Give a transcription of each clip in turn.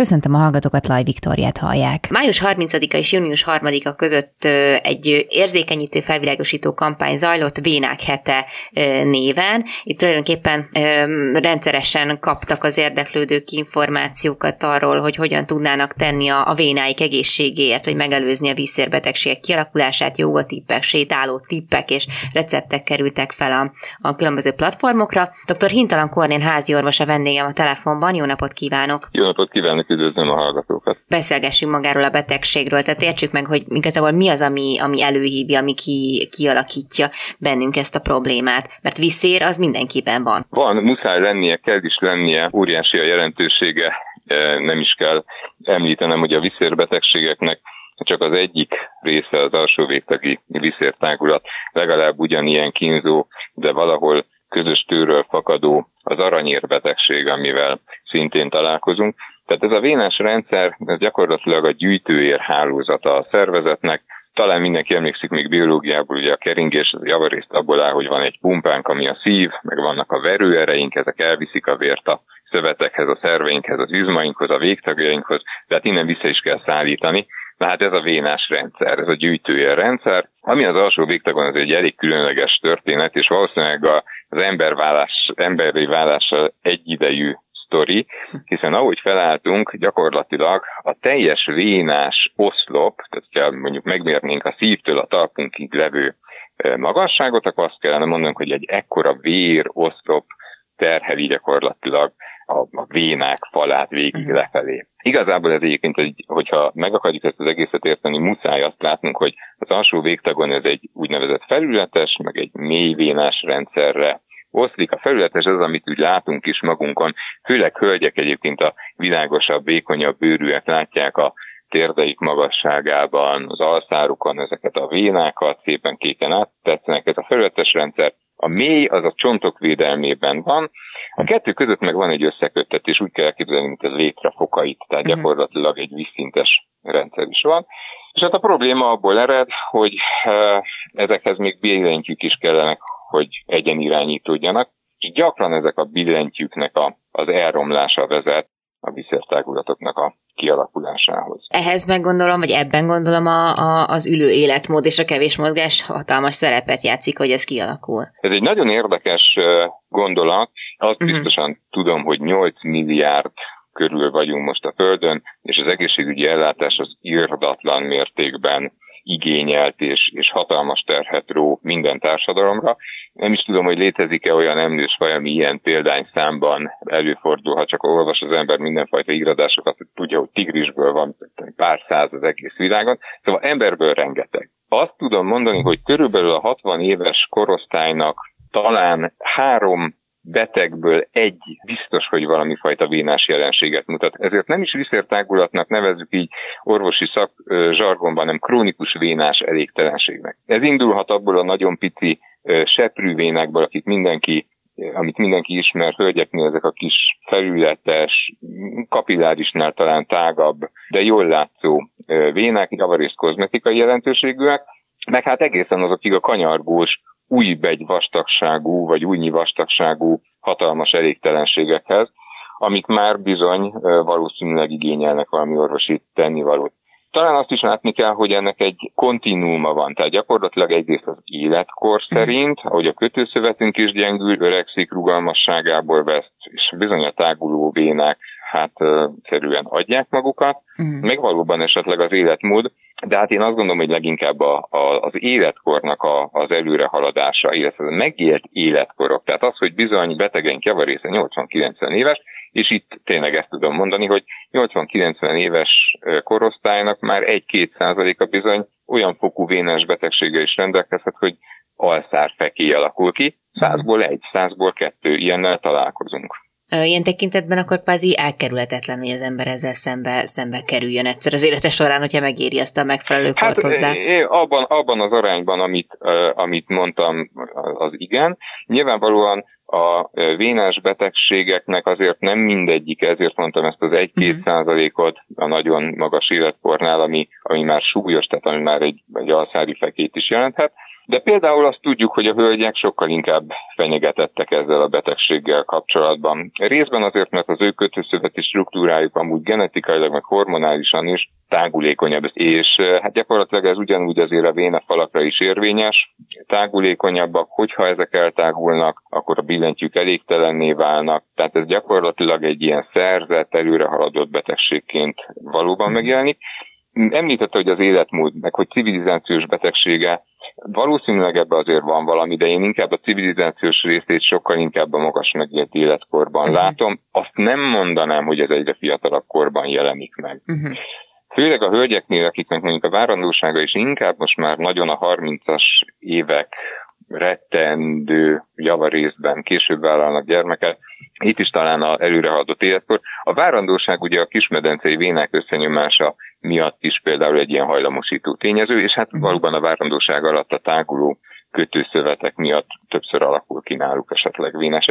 Köszöntöm a hallgatókat, Laj Viktoriát hallják. Május 30-a és június 3-a között egy érzékenyítő felvilágosító kampány zajlott Vénák hete néven. Itt tulajdonképpen rendszeresen kaptak az érdeklődők információkat arról, hogy hogyan tudnának tenni a, vénáik egészségéért, hogy megelőzni a vízszérbetegségek kialakulását, jogotippek, sétáló tippek és receptek kerültek fel a, a különböző platformokra. Dr. Hintalan Kornél házi orvos a vendégem a telefonban. Jó napot kívánok! Jó napot kívánok! Üdvözlöm a hallgatókat. Beszélgessünk magáról a betegségről, tehát értsük meg, hogy igazából mi az, ami, ami előhívja, ami ki, kialakítja bennünk ezt a problémát. Mert viszér az mindenkiben van. Van, muszáj lennie, kell is lennie, óriási a jelentősége, e, nem is kell említenem, hogy a viszérbetegségeknek csak az egyik része az alsó végtagi viszértágulat legalább ugyanilyen kínzó, de valahol közös tőről fakadó az aranyérbetegség, amivel szintén találkozunk. Tehát ez a vénás rendszer, ez gyakorlatilag a gyűjtőér hálózata a szervezetnek, talán mindenki emlékszik még biológiából, ugye a keringés az javarészt abból áll, hogy van egy pumpánk, ami a szív, meg vannak a verőereink, ezek elviszik a vért a szövetekhez, a szerveinkhez, az izmainkhoz, a végtagjainkhoz, tehát innen vissza is kell szállítani. Na hát ez a vénás rendszer, ez a gyűjtője rendszer, ami az alsó végtagon az egy elég különleges történet, és valószínűleg az embervállás, emberi vállással egyidejű sztori, hiszen ahogy felálltunk, gyakorlatilag a teljes vénás oszlop, tehát ha mondjuk megmérnénk a szívtől a talpunkig levő magasságot, akkor azt kellene mondanunk, hogy egy ekkora vér oszlop terheli gyakorlatilag a, a vénák falát végig uh-huh. lefelé. Igazából ez egyébként, hogy, hogyha meg akarjuk ezt az egészet érteni, muszáj azt látnunk, hogy az alsó végtagon ez egy úgynevezett felületes, meg egy mély vénás rendszerre oszlik. A felületes az, amit úgy látunk is magunkon, főleg hölgyek egyébként a világosabb, vékonyabb bőrűek látják a térdeik magasságában, az alszárukon ezeket a vénákat szépen kéken áttetszenek. Ez a felületes rendszer a mély az a csontok védelmében van, a kettő között meg van egy összeköttetés, úgy kell elképzelni, mint a létre fokait, tehát mhm. gyakorlatilag egy vízszintes rendszer is van. És hát a probléma abból ered, hogy ezekhez még billentyűk is kellenek, hogy egyenirányítódjanak, és gyakran ezek a billentyűknek a, az elromlása vezet a viszertágulatoknak a kialakulásához. Ehhez meggondolom, vagy ebben gondolom a, a, az ülő életmód és a kevés mozgás hatalmas szerepet játszik, hogy ez kialakul. Ez egy nagyon érdekes gondolat. Azt uh-huh. biztosan tudom, hogy 8 milliárd körül vagyunk most a Földön, és az egészségügyi ellátás az irdatlan mértékben igényelt és, és hatalmas terhet ró minden társadalomra. Nem is tudom, hogy létezik-e olyan emlős faj, ami ilyen számban előfordul, ha csak olvas az ember mindenfajta íradásokat, hogy tudja, hogy tigrisből van pár száz az egész világon. Szóval emberből rengeteg. Azt tudom mondani, hogy körülbelül a 60 éves korosztálynak talán három betegből egy biztos, hogy valami fajta vénás jelenséget mutat. Ezért nem is viszértágulatnak nevezzük így orvosi szak zsargonban, hanem krónikus vénás elégtelenségnek. Ez indulhat abból a nagyon pici seprűvénákból, akik mindenki amit mindenki ismer, hölgyeknél ezek a kis felületes, kapillárisnál talán tágabb, de jól látszó vénák, javarészt kozmetikai jelentőségűek, meg hát egészen azokig a kanyargós, új begy vastagságú, vagy újnyi vastagságú hatalmas elégtelenségekhez, amik már bizony valószínűleg igényelnek valami orvosi tennivalót. Talán azt is látni kell, hogy ennek egy kontinuuma van, tehát gyakorlatilag egyrészt az életkor mhm. szerint, ahogy a kötőszövetünk is gyengül, öregszik, rugalmasságából vesz, és bizony a táguló vénák hát szerűen adják magukat, uh-huh. meg valóban esetleg az életmód, de hát én azt gondolom, hogy leginkább a, a, az életkornak a, az előrehaladása, illetve a megélt életkorok, tehát az, hogy bizony betegeink javarésze 80-90 éves, és itt tényleg ezt tudom mondani, hogy 80-90 éves korosztálynak már 1-2 százaléka bizony olyan fokú vénás betegsége is rendelkezhet, hogy alszár fekély alakul ki, százból egy, százból kettő, ilyennel találkozunk. Ilyen tekintetben akkor kvázi elkerülhetetlen, hogy az ember ezzel szembe, szembe kerüljön egyszer az élete során, hogyha megéri azt a megfelelő hát, hozzá. Abban, abban az arányban, amit, amit mondtam, az igen. Nyilvánvalóan a vénás betegségeknek azért nem mindegyik, ezért mondtam ezt az 1-2 uh-huh. Mhm. százalékot a nagyon magas életkornál, ami, ami már súlyos, tehát ami már egy, egy alszári fekét is jelenthet. De például azt tudjuk, hogy a hölgyek sokkal inkább fenyegetettek ezzel a betegséggel kapcsolatban. Részben azért, mert az ő kötőszöveti struktúrájuk amúgy genetikailag, meg hormonálisan is tágulékonyabb, és hát gyakorlatilag ez ugyanúgy azért a vénafalakra is érvényes. Tágulékonyabbak, hogyha ezek eltágulnak, akkor a billentyűk elégtelenné válnak, tehát ez gyakorlatilag egy ilyen szerzett, előre haladott betegségként valóban megjelenik. Említette, hogy az életmód, meg hogy civilizációs betegsége, valószínűleg ebbe azért van valami, de én inkább a civilizációs részét sokkal inkább a magas megélt életkorban uh-huh. látom. Azt nem mondanám, hogy ez egyre fiatalabb korban jelenik meg. Uh-huh. Főleg a hölgyeknél, akiknek mondjuk a várandósága is inkább most már nagyon a 30-as évek rettendő javarészben később vállalnak gyermeket, itt is talán a előrehaladott életkor. A várandóság ugye a kismedencei vénák összenyomása miatt is például egy ilyen hajlamosító tényező, és hát uh-huh. valóban a várandóság alatt a táguló kötőszövetek miatt többször alakul ki náluk esetleg vénás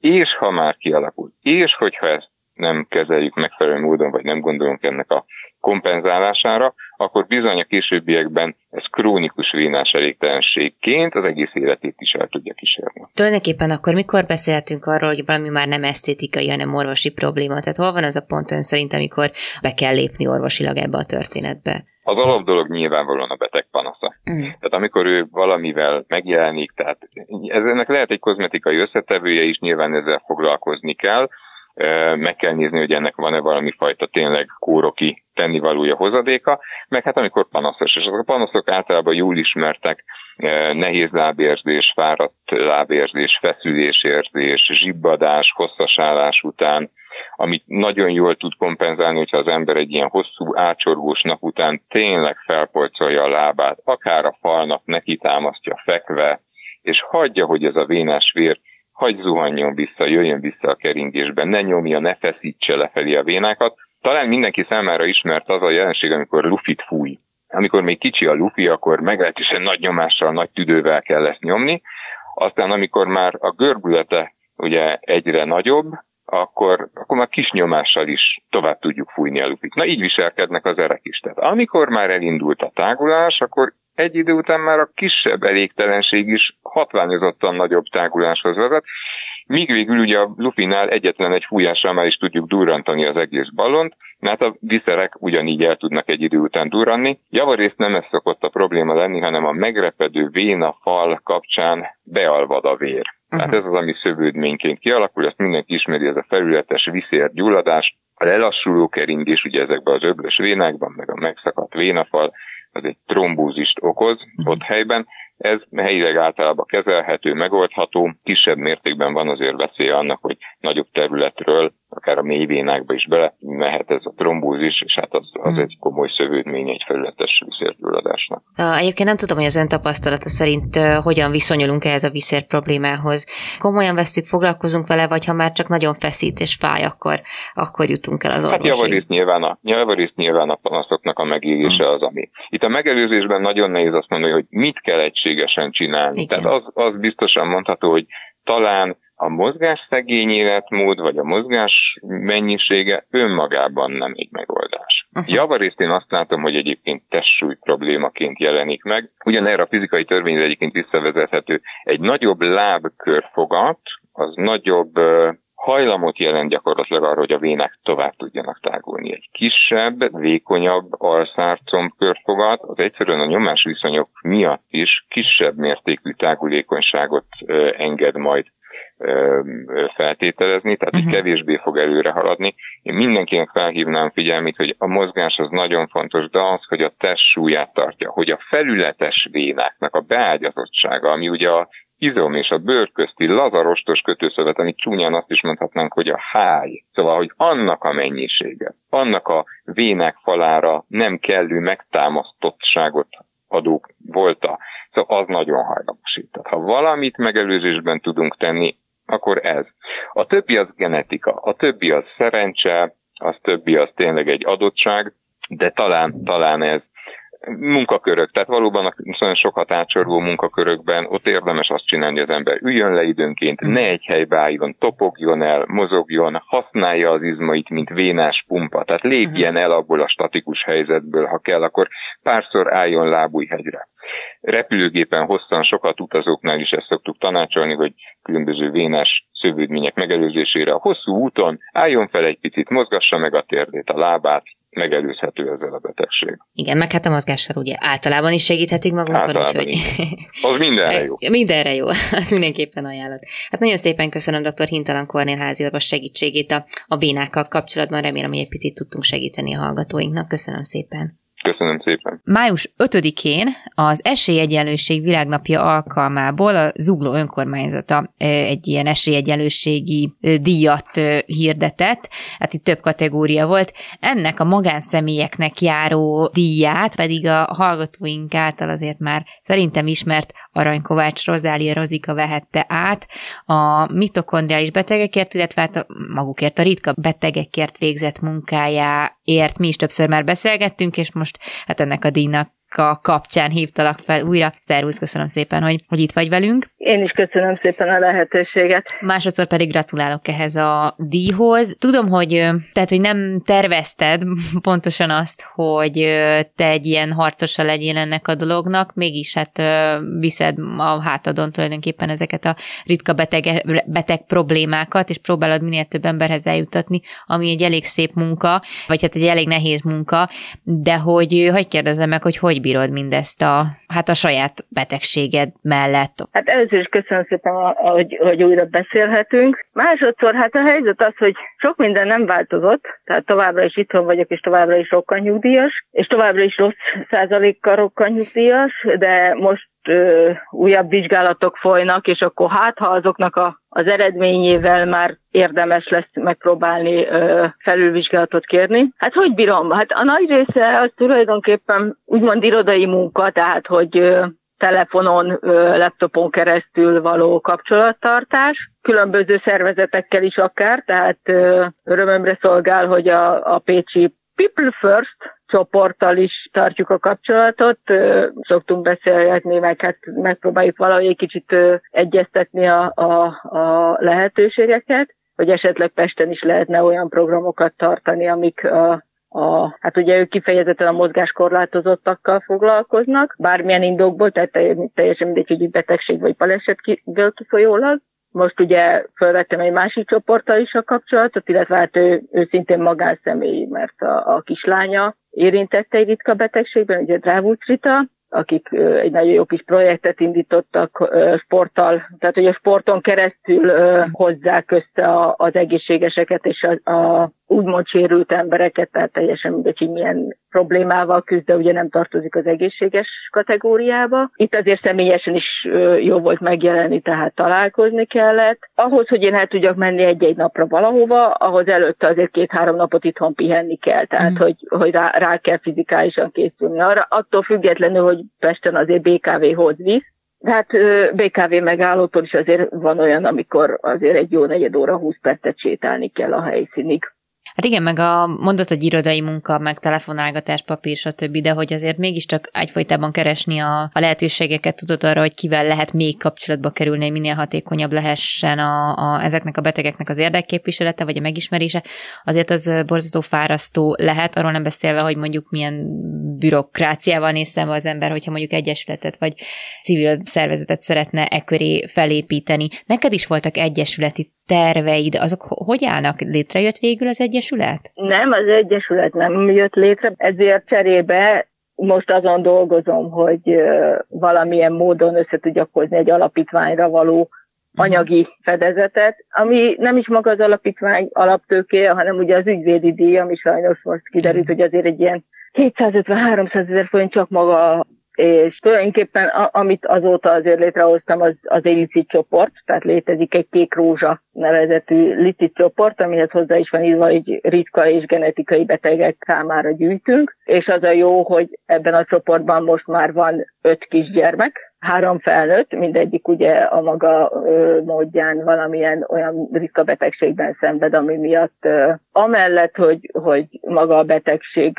és ha már kialakul, és hogyha ezt nem kezeljük megfelelő módon, vagy nem gondolunk ennek a kompenzálására, akkor bizony a későbbiekben ez krónikus vénás elégtelenségként az egész életét is el tudja kísérni. Tulajdonképpen akkor mikor beszéltünk arról, hogy valami már nem esztétikai, hanem orvosi probléma? Tehát hol van az a pont ön szerint, amikor be kell lépni orvosilag ebbe a történetbe? Az alap dolog nyilvánvalóan a beteg panasza. Mm. Tehát amikor ő valamivel megjelenik, tehát ez ennek lehet egy kozmetikai összetevője is, nyilván ezzel foglalkozni kell, meg kell nézni, hogy ennek van-e valami fajta tényleg kóroki tennivalója hozadéka, meg hát amikor panaszos, és azok a panaszok általában jól ismertek, nehéz lábérzés, fáradt lábérzés, feszülésérzés, zsibbadás, hosszasállás után, amit nagyon jól tud kompenzálni, hogyha az ember egy ilyen hosszú, ácsorgós nap után tényleg felpolcolja a lábát, akár a falnak neki támasztja fekve, és hagyja, hogy ez a vénás vér hagy zuhanjon vissza, jöjjön vissza a keringésben, ne nyomja, ne feszítse lefelé a vénákat. Talán mindenki számára ismert az a jelenség, amikor lufit fúj. Amikor még kicsi a lufi, akkor meglehetősen nagy nyomással, nagy tüdővel kell ezt nyomni. Aztán amikor már a görbülete ugye egyre nagyobb, akkor, akkor már kis nyomással is tovább tudjuk fújni a lufit. Na így viselkednek az erek is. Tehát amikor már elindult a tágulás, akkor egy idő után már a kisebb elégtelenség is hatványozottan nagyobb táguláshoz vezet, míg végül ugye a lufinál egyetlen egy fújással már is tudjuk durrantani az egész ballont, mert a viszerek ugyanígy el tudnak egy idő után durranni. Javarészt nem ez szokott a probléma lenni, hanem a megrepedő véna fal kapcsán bealvad a vér. Uh-huh. Tehát ez az, ami szövődményként kialakul, ezt mindenki ismeri, ez a felületes viszérgyulladás, a lelassuló keringés ugye ezekben az öblös vénákban, meg a megszakadt vénafal, az egy trombózist okoz uh-huh. ott helyben. Ez helyileg általában kezelhető, megoldható, kisebb mértékben van azért veszélye annak, hogy nagyobb területről akár a mélyvénákba is bele mehet ez a trombózis, és hát az, az hmm. egy komoly szövődmény egy felületes viszérgyulladásnak. Egyébként nem tudom, hogy az ön tapasztalata szerint hogyan viszonyulunk ehhez a viszér problémához. Komolyan veszük, foglalkozunk vele, vagy ha már csak nagyon feszít és fáj, akkor, akkor jutunk el az orvosig? Hát javarészt nyilván a, javarészt nyilván a panaszoknak a megélése hmm. az, ami. Itt a megelőzésben nagyon nehéz azt mondani, hogy mit kell egységesen csinálni. Igen. Tehát az, az biztosan mondható, hogy talán a mozgás szegény életmód, vagy a mozgás mennyisége önmagában nem egy megoldás. Uh-huh. Javarészt én azt látom, hogy egyébként testsúly problémaként jelenik meg. Ugyanerre a fizikai törvényre egyébként visszavezethető egy nagyobb lábkörfogat, az nagyobb hajlamot jelent gyakorlatilag arra, hogy a vének tovább tudjanak tágulni. Egy kisebb, vékonyabb alszárcombkörfogat az egyszerűen a nyomásviszonyok miatt is kisebb mértékű tágulékonyságot enged majd feltételezni, tehát uh-huh. kevésbé fog előre haladni. Én mindenkinek felhívnám figyelmét, hogy a mozgás az nagyon fontos, de az, hogy a test súlyát tartja, hogy a felületes vénáknak a beágyazottsága, ami ugye a izom és a bőr közti lazarostos kötőszövet, amit csúnyán azt is mondhatnánk, hogy a háj, szóval, hogy annak a mennyisége, annak a vének falára nem kellő megtámasztottságot adók volta, szóval az nagyon hajlamosít. Tehát ha valamit megelőzésben tudunk tenni, akkor ez. A többi az genetika, a többi az szerencse, az többi az tényleg egy adottság, de talán, talán ez munkakörök, tehát valóban a nagyon sokat átsorgó munkakörökben ott érdemes azt csinálni, hogy az ember üljön le időnként, ne egy helybe álljon, topogjon el, mozogjon, használja az izmait, mint vénás pumpa, tehát lépjen el abból a statikus helyzetből, ha kell, akkor párszor álljon lábújhegyre. Repülőgépen hosszan sokat utazóknál is ezt szoktuk tanácsolni, hogy különböző vénás szövődmények megelőzésére a hosszú úton álljon fel egy picit, mozgassa meg a térdét, a lábát, megelőzhető ezzel a betegség. Igen, meg hát a mozgással ugye általában is segíthetünk magunkon, úgyhogy... Az mindenre jó. mindenre jó, az mindenképpen ajánlat. Hát nagyon szépen köszönöm dr. Hintalan Kornél házi orvos segítségét a, a bénákkal kapcsolatban, remélem, hogy egy picit tudtunk segíteni a hallgatóinknak. Köszönöm szépen. Köszönöm szépen. Május 5-én az Esélyegyenlőség világnapja alkalmából a Zugló önkormányzata egy ilyen esélyegyenlőségi díjat hirdetett, hát itt több kategória volt. Ennek a magánszemélyeknek járó díját pedig a hallgatóink által azért már szerintem ismert Aranykovács Rozália Rozika vehette át a mitokondriális betegekért, illetve hát magukért a ritka betegekért végzett munkájáért mi is többször már beszélgettünk, és most hát ennek a díjnak kapcsán hívtalak fel újra. Szervusz, köszönöm szépen, hogy, hogy itt vagy velünk. Én is köszönöm szépen a lehetőséget. Másodszor pedig gratulálok ehhez a díjhoz. Tudom, hogy tehát, hogy nem tervezted pontosan azt, hogy te egy ilyen harcosa legyél ennek a dolognak, mégis hát viszed a hátadon tulajdonképpen ezeket a ritka beteg, beteg problémákat, és próbálod minél több emberhez eljutatni, ami egy elég szép munka, vagy hát egy elég nehéz munka, de hogy, hogy kérdezem meg, hogy hogy bírod mindezt a, hát a saját betegséged mellett? Hát először is köszönöm szépen, hogy, hogy újra beszélhetünk. Másodszor, hát a helyzet az, hogy sok minden nem változott, tehát továbbra is itthon vagyok, és továbbra is rokkanyugdíjas, és továbbra is rossz százalékkal rokkanyugdíjas, de most újabb vizsgálatok folynak, és akkor hát, ha azoknak a, az eredményével már érdemes lesz megpróbálni ö, felülvizsgálatot kérni. Hát hogy bírom? Hát a nagy része az tulajdonképpen úgymond irodai munka, tehát hogy ö, telefonon, laptopon keresztül való kapcsolattartás, különböző szervezetekkel is akár, tehát örömömre szolgál, hogy a, a Pécsi People First csoporttal is tartjuk a kapcsolatot, szoktunk beszélgetni, meg hát megpróbáljuk valahogy egy kicsit egyeztetni a, a, a lehetőségeket, hogy esetleg Pesten is lehetne olyan programokat tartani, amik a, a, hát ugye ők kifejezetten a mozgáskorlátozottakkal foglalkoznak, bármilyen indokból, tehát teljesen mindegy, hogy betegség vagy balesetből kifolyólag. Most ugye felvettem egy másik csoporttal is a kapcsolatot, illetve hát ő, ő szintén magánszemély, mert a, a kislánya érintette egy ritka betegségben, ugye Drávult Rita, akik egy nagyon jó kis projektet indítottak sporttal, tehát hogy a sporton keresztül hozzák össze az egészségeseket és a, a úgymond sérült embereket, tehát teljesen mindegy, hogy milyen problémával küzd, de ugye nem tartozik az egészséges kategóriába. Itt azért személyesen is jó volt megjelenni, tehát találkozni kellett. Ahhoz, hogy én el tudjak menni egy-egy napra valahova, ahhoz előtte azért két-három napot itthon pihenni kell, tehát mm. hogy, hogy rá, rá kell fizikálisan készülni arra, attól függetlenül, hogy Pesten azért BKV hoz visz, de hát BKV megállótól is azért van olyan, amikor azért egy jó negyed óra, 20 percet sétálni kell a helyszínig. Hát igen, meg a mondott, hogy irodai munka, meg telefonálgatás, papír, stb., de hogy azért mégiscsak egyfolytában keresni a, a lehetőségeket, tudod arra, hogy kivel lehet még kapcsolatba kerülni, minél hatékonyabb lehessen a, a, ezeknek a betegeknek az érdekképviselete, vagy a megismerése, azért az borzasztó fárasztó lehet, arról nem beszélve, hogy mondjuk milyen bürokráciával néz szembe az ember, hogyha mondjuk egyesületet vagy civil szervezetet szeretne e köré felépíteni. Neked is voltak egyesületi terveid, azok hogy állnak? Létrejött végül az Egyesület? Nem, az Egyesület nem jött létre, ezért cserébe most azon dolgozom, hogy valamilyen módon össze tudjak hozni egy alapítványra való mhm. anyagi fedezetet, ami nem is maga az alapítvány alaptőkéje, hanem ugye az ügyvédi díj, ami sajnos most kiderült, hogy azért egy ilyen 250-300 ezer forint csak maga és tulajdonképpen a, amit azóta azért létrehoztam, az, az egy licit csoport, tehát létezik egy kék rózsa nevezetű licit csoport, amihez hozzá is van írva, hogy ritka és genetikai betegek számára gyűjtünk, és az a jó, hogy ebben a csoportban most már van öt kisgyermek, három felnőtt, mindegyik ugye a maga módján valamilyen olyan ritka betegségben szenved, ami miatt amellett, hogy, hogy maga a betegség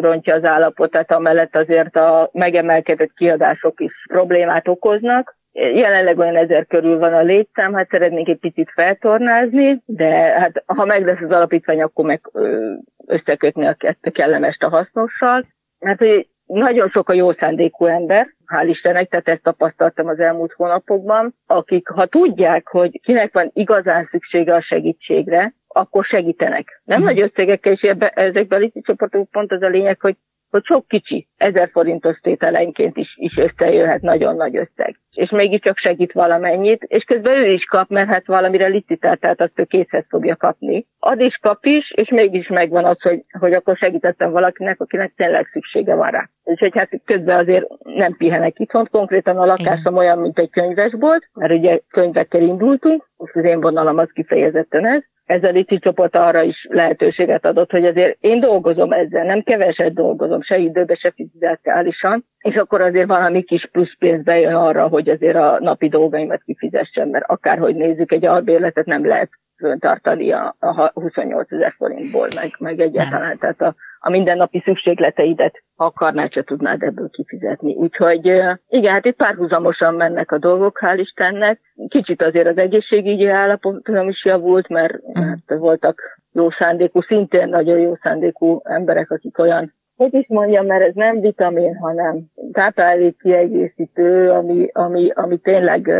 rontja az állapotát, amellett azért a megemelkedett kiadások is problémát okoznak, Jelenleg olyan ezer körül van a létszám, hát szeretnénk egy picit feltornázni, de hát ha meg lesz az alapítvány, akkor meg összekötni a kellemest a hasznossal. Mert hogy nagyon sok a jó szándékú ember, hál' Istennek, tehát ezt tapasztaltam az elmúlt hónapokban, akik ha tudják, hogy kinek van igazán szüksége a segítségre, akkor segítenek. Nem uh-huh. nagy összegekkel, és ebbe, ezekben a csoportok pont az a lényeg, hogy hogy sok kicsi, ezer forintos tételenként is, is összejöhet nagyon nagy összeg. És mégiscsak segít valamennyit, és közben ő is kap, mert hát valamire licitált, tehát azt ő készhez fogja kapni. Ad is kap is, és mégis megvan az, hogy, hogy akkor segítettem valakinek, akinek tényleg szüksége van rá. Úgyhogy hát közben azért nem pihenek itthon, konkrétan a lakásom olyan, mint egy könyvesbolt, mert ugye könyvekkel indultunk, most az én vonalam az kifejezetten ez, ez a Lici csoport arra is lehetőséget adott, hogy azért én dolgozom ezzel, nem keveset dolgozom, se időbe, se fizikálisan, és akkor azért valami kis plusz pénz bejön arra, hogy azért a napi dolgaimat kifizessem, mert akárhogy nézzük, egy albérletet nem lehet föntartani a, a 28 ezer forintból, meg, meg egyáltalán, tehát a, a mindennapi szükségleteidet, ha akarnád, se tudnád ebből kifizetni. Úgyhogy igen, hát itt párhuzamosan mennek a dolgok, hál' Istennek. Kicsit azért az egészségügyi állapotom is javult, mert, mhm. mert voltak jó szándékú, szintén nagyon jó szándékú emberek, akik olyan hogy is mondjam, mert ez nem vitamin, hanem táplálék kiegészítő, ami, ami, ami tényleg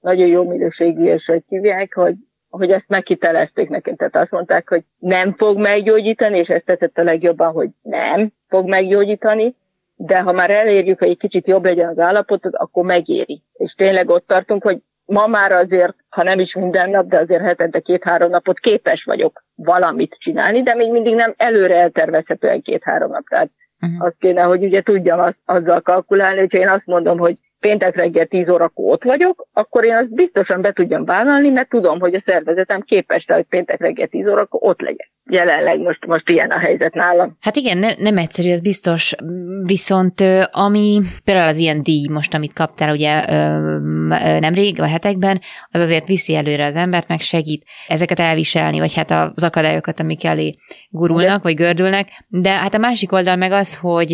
nagyon jó minőségű, és hogy hívják, hogy hogy ezt megkitelezték nekem. Tehát azt mondták, hogy nem fog meggyógyítani, és ezt tetszett a legjobban, hogy nem fog meggyógyítani, de ha már elérjük, hogy egy kicsit jobb legyen az állapot, akkor megéri. És tényleg ott tartunk, hogy ma már azért, ha nem is minden nap, de azért hetente két-három napot képes vagyok valamit csinálni, de még mindig nem előre eltervezhetően két-három nap. Tehát uh-huh. azt kéne, hogy ugye tudjam azt, azzal kalkulálni, hogyha én azt mondom, hogy péntek reggel 10 órakor ott vagyok, akkor én azt biztosan be tudjam vállalni, mert tudom, hogy a szervezetem képes rá, hogy péntek reggel 10 órakor ott legyek. Jelenleg most, most ilyen a helyzet nálam. Hát igen, ne, nem egyszerű, ez biztos. Viszont ami például az ilyen díj most, amit kaptál ugye nemrég, a hetekben, az azért viszi előre az embert, meg segít ezeket elviselni, vagy hát az akadályokat, amik elé gurulnak, vagy gördülnek. De hát a másik oldal meg az, hogy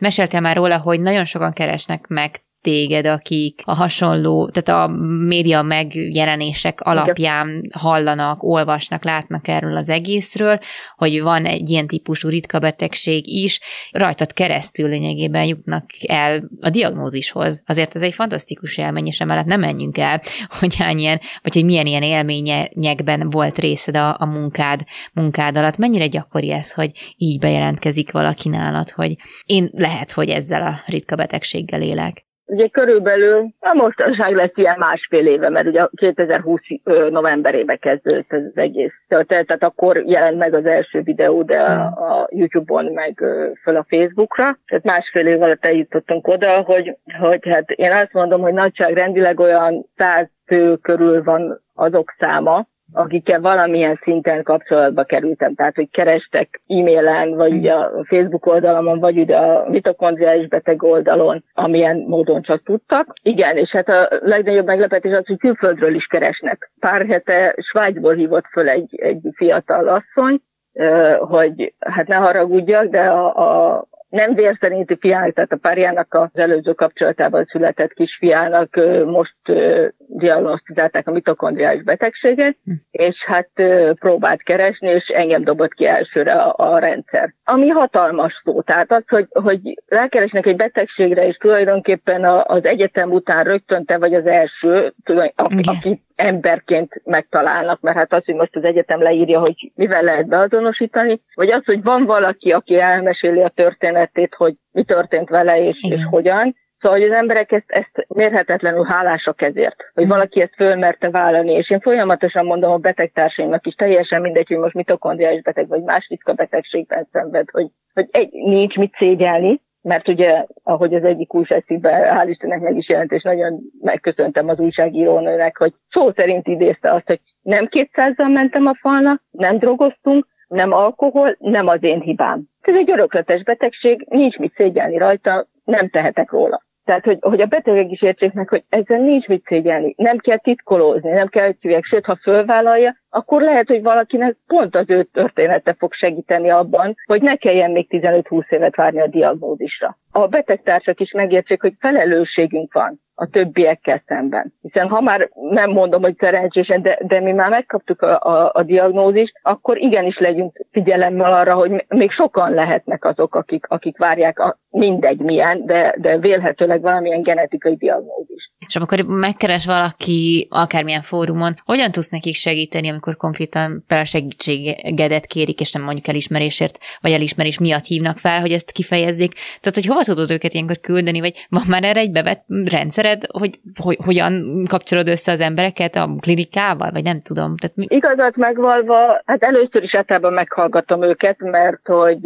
meséltél már róla, hogy nagyon sokan keresnek meg téged, akik a hasonló, tehát a média megjelenések alapján hallanak, olvasnak, látnak erről az egészről, hogy van egy ilyen típusú ritka betegség is, rajtad keresztül lényegében jutnak el a diagnózishoz. Azért ez egy fantasztikus élmény, és emellett nem menjünk el, hogy hány ilyen, vagy hogy milyen ilyen élményekben volt részed a, a munkád, munkád alatt. Mennyire gyakori ez, hogy így bejelentkezik valaki nálad, hogy én lehet, hogy ezzel a ritka betegséggel élek. Ugye körülbelül, a mostanság lesz ilyen másfél éve, mert ugye 2020 novemberébe kezdődött ez az egész történet, tehát akkor jelent meg az első videó, de a, a YouTube-on meg föl a Facebookra. Tehát másfél év alatt eljutottunk oda, hogy, hogy hát én azt mondom, hogy nagyságrendileg olyan száz fő körül van azok száma, akikkel valamilyen szinten kapcsolatba kerültem, tehát hogy kerestek e-mailen, vagy a Facebook oldalamon, vagy ugye a mitokondriális beteg oldalon, amilyen módon csak tudtak. Igen, és hát a legnagyobb meglepetés az, hogy külföldről is keresnek. Pár hete Svájcból hívott föl egy, egy fiatal asszony, hogy hát ne haragudjak, de a, a, nem vér szerinti fiának, tehát a párjának az előző kapcsolatában született kisfiának most diagnosztizálták a mitokondriális betegséget, hm. és hát próbált keresni, és engem dobott ki elsőre a, a rendszer. Ami hatalmas szó, tehát az, hogy, hogy rákeresnek egy betegségre, és tulajdonképpen az egyetem után rögtön te vagy az első, aki, aki emberként megtalálnak, mert hát az, hogy most az egyetem leírja, hogy mivel lehet beazonosítani, vagy az, hogy van valaki, aki elmeséli a történetét, hogy mi történt vele és, és hogyan, Szóval, hogy az emberek ezt, ezt mérhetetlenül hálásak ezért, hogy mm. valaki ezt fölmerte vállalni, és én folyamatosan mondom a betegtársaimnak is, teljesen mindegy, hogy most mitokondriális beteg, vagy más ritka betegségben szenved, hogy, hogy egy, nincs mit szégyelni, mert ugye, ahogy az egyik újságcikkben, hál' Istennek meg is jelent, és nagyon megköszöntem az újságírónőnek, hogy szó szerint idézte azt, hogy nem kétszázzal mentem a falna, nem drogoztunk, nem alkohol, nem az én hibám. Ez egy örökletes betegség, nincs mit szégyelni rajta, nem tehetek róla. Tehát, hogy, hogy a betegek is értsék meg, hogy ezzel nincs mit szégyelni. Nem kell titkolózni, nem kell hogy sőt, ha fölvállalja, akkor lehet, hogy valakinek pont az ő története fog segíteni abban, hogy ne kelljen még 15-20 évet várni a diagnózisra. A betegtársak is megértsék, hogy felelősségünk van a többiekkel szemben. Hiszen ha már nem mondom, hogy szerencsésen, de, de mi már megkaptuk a, a, a diagnózist, akkor igenis legyünk figyelemmel arra, hogy még sokan lehetnek azok, akik, akik várják a, mindegy milyen, de, de vélhetőleg valamilyen genetikai diagnózis. És amikor megkeres valaki akármilyen fórumon, hogyan tudsz nekik segíteni, amikor konkrétan például segítségedet kérik, és nem mondjuk elismerésért, vagy elismerés miatt hívnak fel, hogy ezt kifejezzék. Tehát, hogy hova tudod őket ilyenkor küldeni, vagy van már erre egy bevett rendszered, hogy, hogy hogyan kapcsolod össze az embereket a klinikával, vagy nem tudom. Tehát mi... Igazat megvalva, hát először is általában meghallgatom őket, mert hogy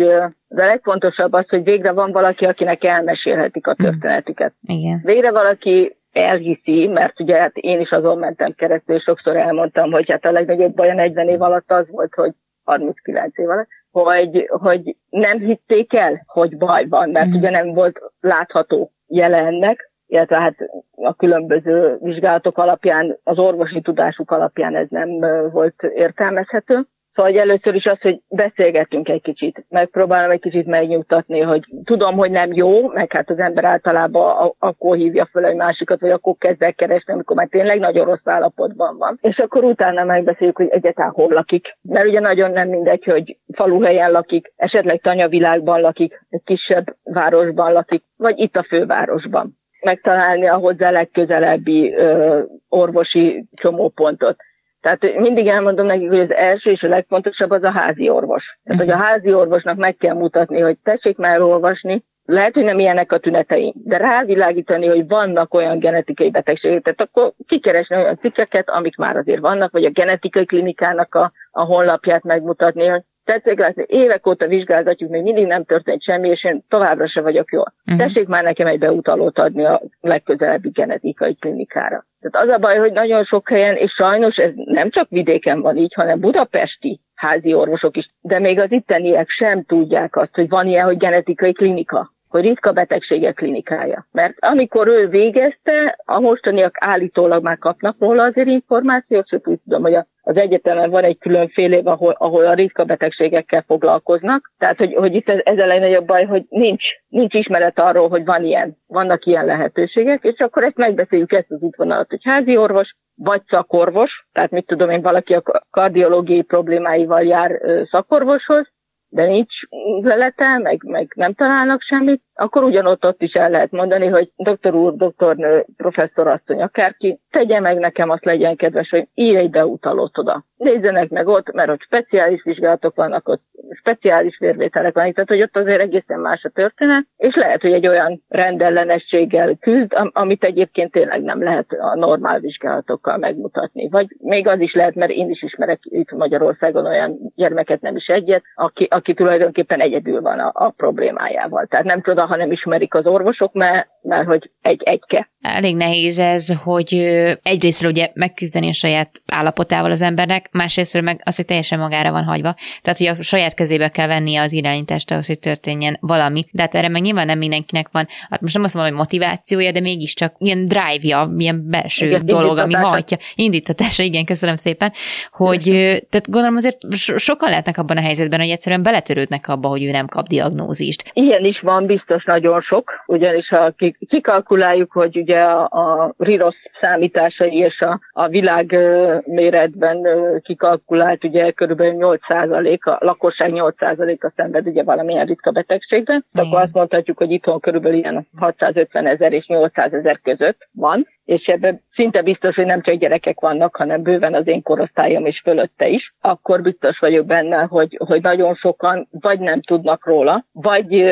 de a legfontosabb az, hogy végre van valaki, akinek elmesélhetik a hmm. történetüket. Igen. Végre valaki elhiszi, mert ugye hát én is azon mentem keresztül, sokszor elmondtam, hogy hát a legnagyobb baj a 40 év alatt az volt, hogy 39 év alatt, hogy, hogy nem hitték el, hogy baj van, mert mm. ugye nem volt látható jelennek, illetve hát a különböző vizsgálatok alapján, az orvosi tudásuk alapján ez nem volt értelmezhető. Szóval hogy először is az, hogy beszélgetünk egy kicsit, megpróbálom egy kicsit megnyugtatni, hogy tudom, hogy nem jó, meg hát az ember általában akkor hívja fel egy másikat, vagy akkor kezd el keresni, amikor már tényleg nagyon rossz állapotban van. És akkor utána megbeszéljük, hogy egyáltalán hol lakik. Mert ugye nagyon nem mindegy, hogy faluhelyen lakik, esetleg tanyavilágban lakik, egy kisebb városban lakik, vagy itt a fővárosban. Megtalálni a hozzá legközelebbi ö, orvosi csomópontot tehát mindig elmondom nekik, hogy az első és a legfontosabb az a házi orvos. Tehát, hogy a mhm. házi orvosnak meg kell mutatni, hogy tessék már olvasni, lehet, hogy nem ilyenek a tüneteim, de rávilágítani, hogy vannak olyan genetikai betegségek, tehát akkor kikeresni olyan cikkeket, amik már azért vannak, vagy a genetikai klinikának a, a honlapját megmutatni, hogy tetszik látni, évek óta vizsgálgatjuk, még mindig nem történt semmi, és én továbbra se vagyok jól. Uh-huh. Tessék már nekem egy beutalót adni a legközelebbi genetikai klinikára. Tehát az a baj, hogy nagyon sok helyen, és sajnos ez nem csak vidéken van így, hanem budapesti házi orvosok is, de még az itteniek sem tudják azt, hogy van ilyen, hogy genetikai klinika hogy ritka betegségek klinikája. Mert amikor ő végezte, a mostaniak állítólag már kapnak róla azért információt, sőt úgy tudom, hogy az egyetemen van egy különféle év, ahol, ahol a ritka betegségekkel foglalkoznak. Tehát, hogy, hogy itt ez, ez a legnagyobb baj, hogy nincs, nincs ismeret arról, hogy van ilyen, vannak ilyen lehetőségek, és akkor ezt megbeszéljük ezt az útvonalat, hogy házi orvos, vagy szakorvos, tehát mit tudom én, valaki a kardiológiai problémáival jár szakorvoshoz, de nincs lelete, meg, meg nem találnak semmit, akkor ugyanott ott is el lehet mondani, hogy doktor úr, doktornő, professzor asszony, akárki, tegye meg nekem, azt legyen kedves, hogy írj egy beutalót oda. Nézzenek meg ott, mert ott speciális vizsgálatok vannak, ott speciális vérvételek vannak, tehát hogy ott azért egészen más a történet, és lehet, hogy egy olyan rendellenességgel küzd, amit egyébként tényleg nem lehet a normál vizsgálatokkal megmutatni. Vagy még az is lehet, mert én is ismerek itt Magyarországon olyan gyermeket, nem is egyet, aki, aki tulajdonképpen egyedül van a, a problémájával. Tehát nem csoda, ha nem ismerik az orvosok, mert, mert hogy egy egyke. Elég nehéz ez, hogy egyrésztről ugye megküzdeni a saját állapotával az embernek, másrésztről meg az, hogy teljesen magára van hagyva. Tehát, hogy a saját kezébe kell vennie az irányítást ahhoz, hogy történjen valami. De hát erre meg nyilván nem mindenkinek van, hát most nem azt mondom, hogy motivációja, de mégiscsak ilyen drive-ja, ilyen belső igen, dolog, ami hajtja. Indítatása, igen, köszönöm szépen. Hogy, tehát gondolom azért sokan lehetnek abban a helyzetben, hogy egyszerűen beletörődnek abba, hogy ő nem kap diagnózist. Ilyen is van, biztos nagyon sok, ugyanis ha kikalkuláljuk, hogy ugye a, a RIROS számításai és a, a világ méretben kikalkulált, ugye körülbelül 8% a lakosság 8%-a szenved ugye valamilyen ritka betegségben, akkor azt mondhatjuk, hogy itthon körülbelül ilyen 650 ezer és 800 ezer között van, és ebben szinte biztos, hogy nem csak gyerekek vannak, hanem bőven az én korosztályom is fölötte is, akkor biztos vagyok benne, hogy, hogy nagyon sokan vagy nem tudnak róla, vagy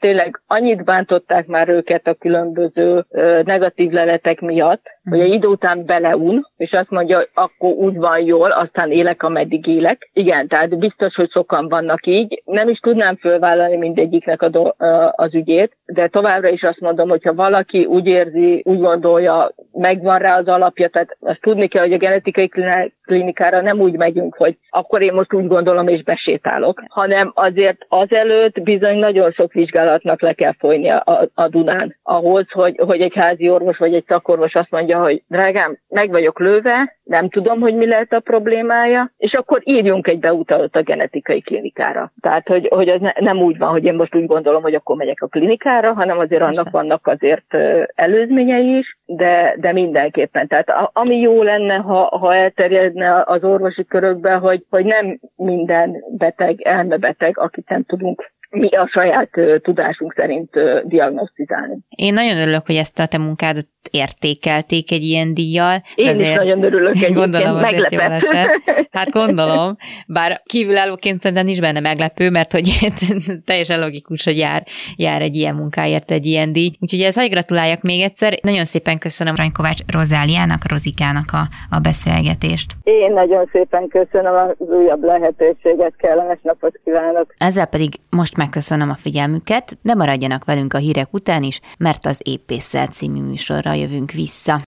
tényleg annyit bántották már őket a különböző negatív leletek miatt, hogy egy idő után beleun, és azt mondja, hogy akkor úgy van jól, aztán élek, ameddig élek. Igen, tehát biztos, hogy sokan vannak így. Nem is tudnám fölvállalni mindegyiknek a do, az ügyét, de továbbra is azt mondom, hogyha valaki úgy érzi, úgy gondolja, megvan rá az alapja, tehát azt tudni kell, hogy a genetikai klinikára nem úgy megyünk, hogy akkor én most úgy gondolom és besétálok, hanem azért azelőtt bizony nagyon sok vizsgálatnak le kell folyni a, a Dunán, ahhoz, hogy, hogy egy házi orvos vagy egy szakorvos azt mondja, hogy drágám, meg vagyok lőve, nem tudom, hogy mi lehet a problémája, és akkor írjunk egy beutalót a genetikai klinikára. Tehát, hogy, hogy az ne, nem úgy van, hogy én most úgy gondolom, hogy akkor megyek a klinikára, hanem azért Persze. annak vannak azért előzményei is, de, de mindenképpen. Tehát ami jó lenne, ha, ha elterjedne az orvosi körökbe, hogy, hogy nem minden beteg elmebeteg, akit nem tudunk mi a saját tudásunk szerint diagnosztizálni. Én nagyon örülök, hogy ezt a te munkádat értékelték egy ilyen díjjal. Én azért is nagyon örülök egyébként, gondolom, meglepett. Hát gondolom, bár kívülállóként szerintem nincs benne meglepő, mert hogy teljesen logikus, hogy jár, jár egy ilyen munkáért egy ilyen díj. Úgyhogy ez hogy gratuláljak még egyszer. Nagyon szépen köszönöm Ranykovács Rozáliának, Rozikának a, a beszélgetést. Én nagyon szépen köszönöm az újabb lehetőséget, kellemes napot kívánok. Ezzel pedig most megköszönöm a figyelmüket, de maradjanak velünk a hírek után is, mert az Épészel című műsorra jövünk vissza.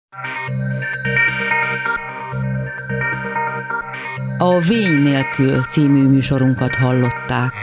A Vény nélkül című műsorunkat hallották.